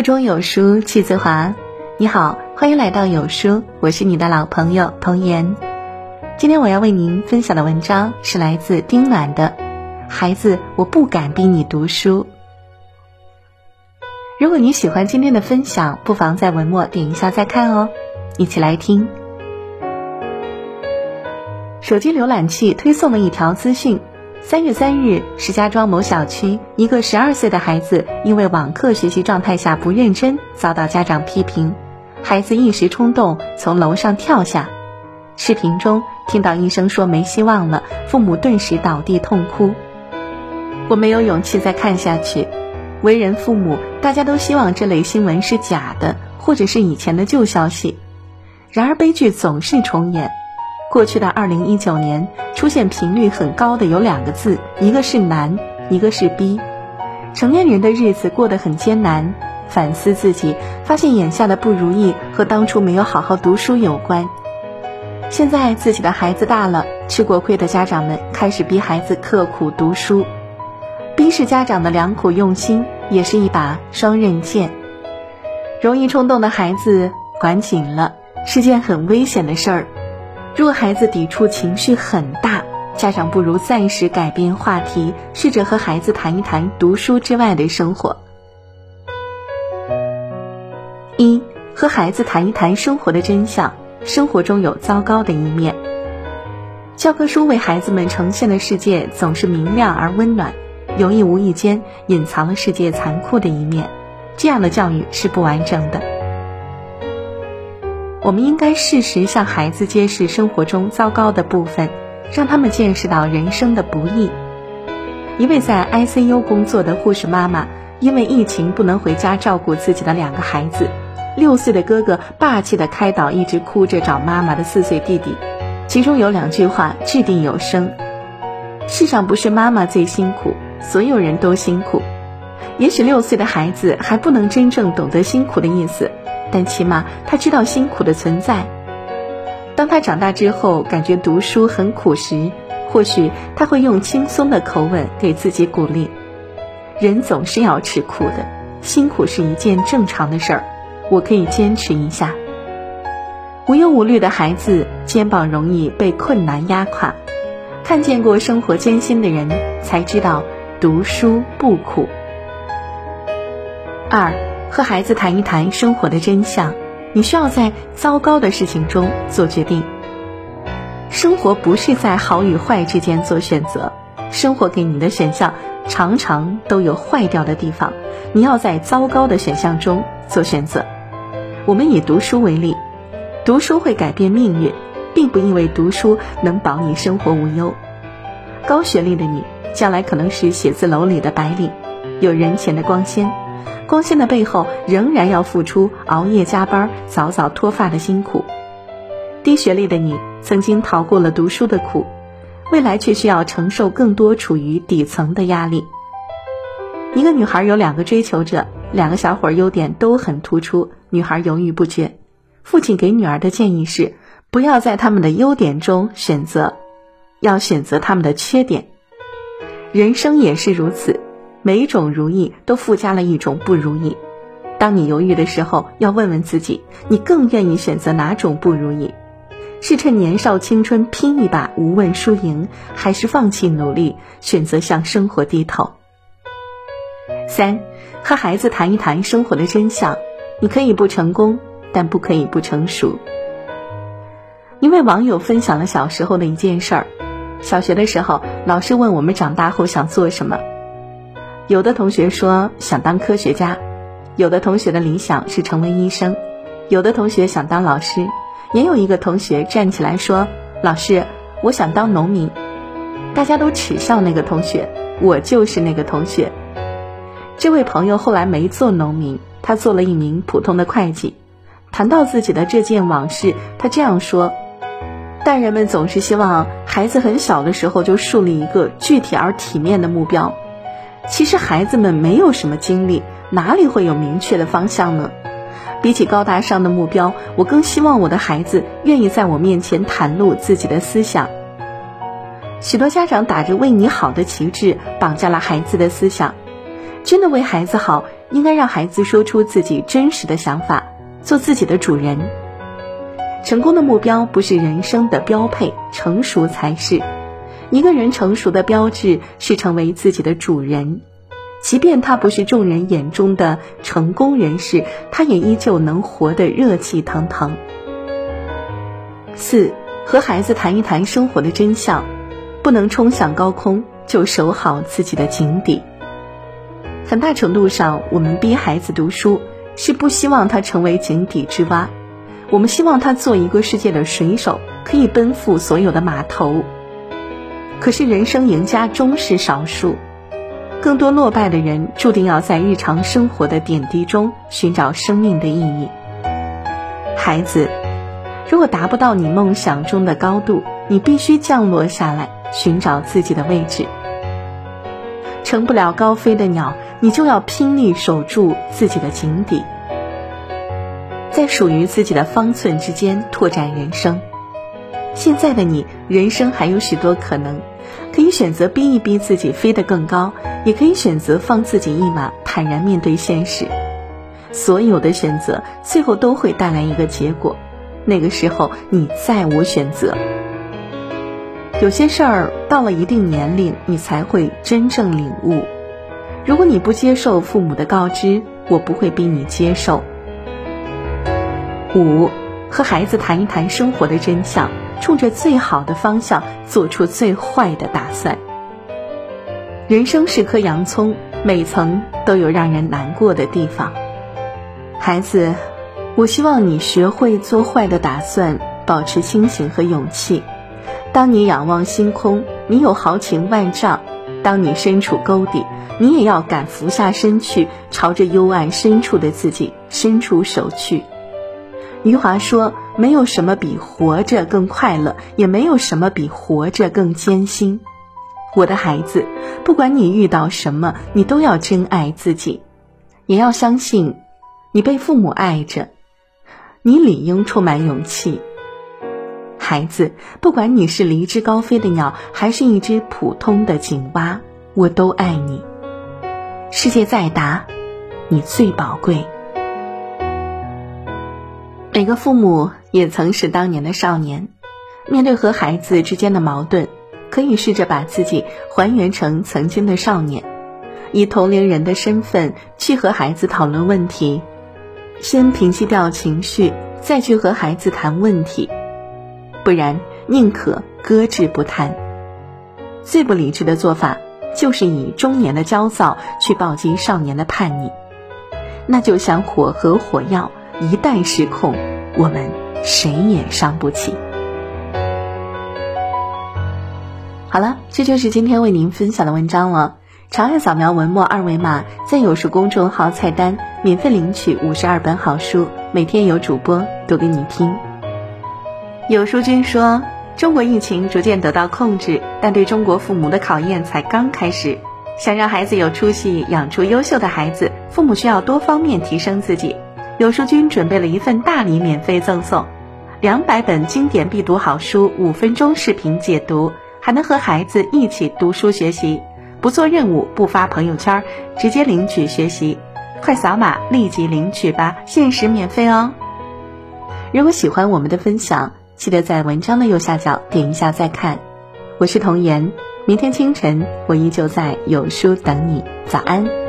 腹中有书气自华。你好，欢迎来到有书，我是你的老朋友童言。今天我要为您分享的文章是来自丁暖的《孩子，我不敢逼你读书》。如果你喜欢今天的分享，不妨在文末点一下再看哦。一起来听。手机浏览器推送了一条资讯。三月三日，石家庄某小区一个十二岁的孩子因为网课学习状态下不认真，遭到家长批评。孩子一时冲动从楼上跳下。视频中听到医生说没希望了，父母顿时倒地痛哭。我没有勇气再看下去。为人父母，大家都希望这类新闻是假的，或者是以前的旧消息。然而悲剧总是重演。过去的二零一九年，出现频率很高的有两个字，一个是难，一个是逼。成年人的日子过得很艰难，反思自己，发现眼下的不如意和当初没有好好读书有关。现在自己的孩子大了，吃过亏的家长们开始逼孩子刻苦读书，逼是家长的良苦用心，也是一把双刃剑。容易冲动的孩子，管紧了，是件很危险的事儿。若孩子抵触情绪很大，家长不如暂时改变话题，试着和孩子谈一谈读书之外的生活。一和孩子谈一谈生活的真相，生活中有糟糕的一面。教科书为孩子们呈现的世界总是明亮而温暖，有意无意间隐藏了世界残酷的一面，这样的教育是不完整的。我们应该适时向孩子揭示生活中糟糕的部分，让他们见识到人生的不易。一位在 ICU 工作的护士妈妈，因为疫情不能回家照顾自己的两个孩子，六岁的哥哥霸气的开导一直哭着找妈妈的四岁弟弟，其中有两句话掷地有声：世上不是妈妈最辛苦，所有人都辛苦。也许六岁的孩子还不能真正懂得辛苦的意思。但起码他知道辛苦的存在。当他长大之后，感觉读书很苦时，或许他会用轻松的口吻给自己鼓励：人总是要吃苦的，辛苦是一件正常的事儿，我可以坚持一下。无忧无虑的孩子，肩膀容易被困难压垮。看见过生活艰辛的人，才知道读书不苦。二。和孩子谈一谈生活的真相，你需要在糟糕的事情中做决定。生活不是在好与坏之间做选择，生活给你的选项常常都有坏掉的地方，你要在糟糕的选项中做选择。我们以读书为例，读书会改变命运，并不意味读书能保你生活无忧。高学历的你，将来可能是写字楼里的白领，有人前的光鲜。光鲜的背后，仍然要付出熬夜加班、早早脱发的辛苦。低学历的你，曾经逃过了读书的苦，未来却需要承受更多处于底层的压力。一个女孩有两个追求者，两个小伙优点都很突出，女孩犹豫不决。父亲给女儿的建议是：不要在他们的优点中选择，要选择他们的缺点。人生也是如此。每一种如意都附加了一种不如意。当你犹豫的时候，要问问自己：你更愿意选择哪种不如意？是趁年少青春拼一把，无问输赢，还是放弃努力，选择向生活低头？三，和孩子谈一谈生活的真相。你可以不成功，但不可以不成熟。一位网友分享了小时候的一件事儿：小学的时候，老师问我们长大后想做什么。有的同学说想当科学家，有的同学的理想是成为医生，有的同学想当老师，也有一个同学站起来说：“老师，我想当农民。”大家都耻笑那个同学，我就是那个同学。这位朋友后来没做农民，他做了一名普通的会计。谈到自己的这件往事，他这样说：“大人们总是希望孩子很小的时候就树立一个具体而体面的目标。”其实孩子们没有什么经历，哪里会有明确的方向呢？比起高大上的目标，我更希望我的孩子愿意在我面前袒露自己的思想。许多家长打着为你好的旗帜，绑架了孩子的思想。真的为孩子好，应该让孩子说出自己真实的想法，做自己的主人。成功的目标不是人生的标配，成熟才是。一个人成熟的标志是成为自己的主人，即便他不是众人眼中的成功人士，他也依旧能活得热气腾腾。四，和孩子谈一谈生活的真相，不能冲向高空，就守好自己的井底。很大程度上，我们逼孩子读书，是不希望他成为井底之蛙，我们希望他做一个世界的水手，可以奔赴所有的码头。可是，人生赢家终是少数，更多落败的人注定要在日常生活的点滴中寻找生命的意义。孩子，如果达不到你梦想中的高度，你必须降落下来，寻找自己的位置。成不了高飞的鸟，你就要拼力守住自己的井底，在属于自己的方寸之间拓展人生。现在的你，人生还有许多可能，可以选择逼一逼自己飞得更高，也可以选择放自己一马，坦然面对现实。所有的选择最后都会带来一个结果，那个时候你再无选择。有些事儿到了一定年龄，你才会真正领悟。如果你不接受父母的告知，我不会逼你接受。五，和孩子谈一谈生活的真相。冲着最好的方向做出最坏的打算。人生是颗洋葱，每层都有让人难过的地方。孩子，我希望你学会做坏的打算，保持清醒和勇气。当你仰望星空，你有豪情万丈；当你身处沟底，你也要敢俯下身去，朝着幽暗深处的自己伸出手去。余华说：“没有什么比活着更快乐，也没有什么比活着更艰辛。”我的孩子，不管你遇到什么，你都要珍爱自己，也要相信，你被父母爱着，你理应充满勇气。孩子，不管你是离枝高飞的鸟，还是一只普通的井蛙，我都爱你。世界再大，你最宝贵。每个父母也曾是当年的少年，面对和孩子之间的矛盾，可以试着把自己还原成曾经的少年，以同龄人的身份去和孩子讨论问题，先平息掉情绪，再去和孩子谈问题，不然宁可搁置不谈。最不理智的做法，就是以中年的焦躁去暴击少年的叛逆，那就像火和火药。一旦失控，我们谁也伤不起。好了，这就是今天为您分享的文章了。长按扫描文末二维码，在有书公众号菜单免费领取五十二本好书，每天有主播读给你听。有书君说，中国疫情逐渐得到控制，但对中国父母的考验才刚开始。想让孩子有出息，养出优秀的孩子，父母需要多方面提升自己。有书君准备了一份大礼，免费赠送两百本经典必读好书，五分钟视频解读，还能和孩子一起读书学习，不做任务，不发朋友圈，直接领取学习，快扫码立即领取吧，限时免费哦！如果喜欢我们的分享，记得在文章的右下角点一下再看。我是童言，明天清晨我依旧在有书等你，早安。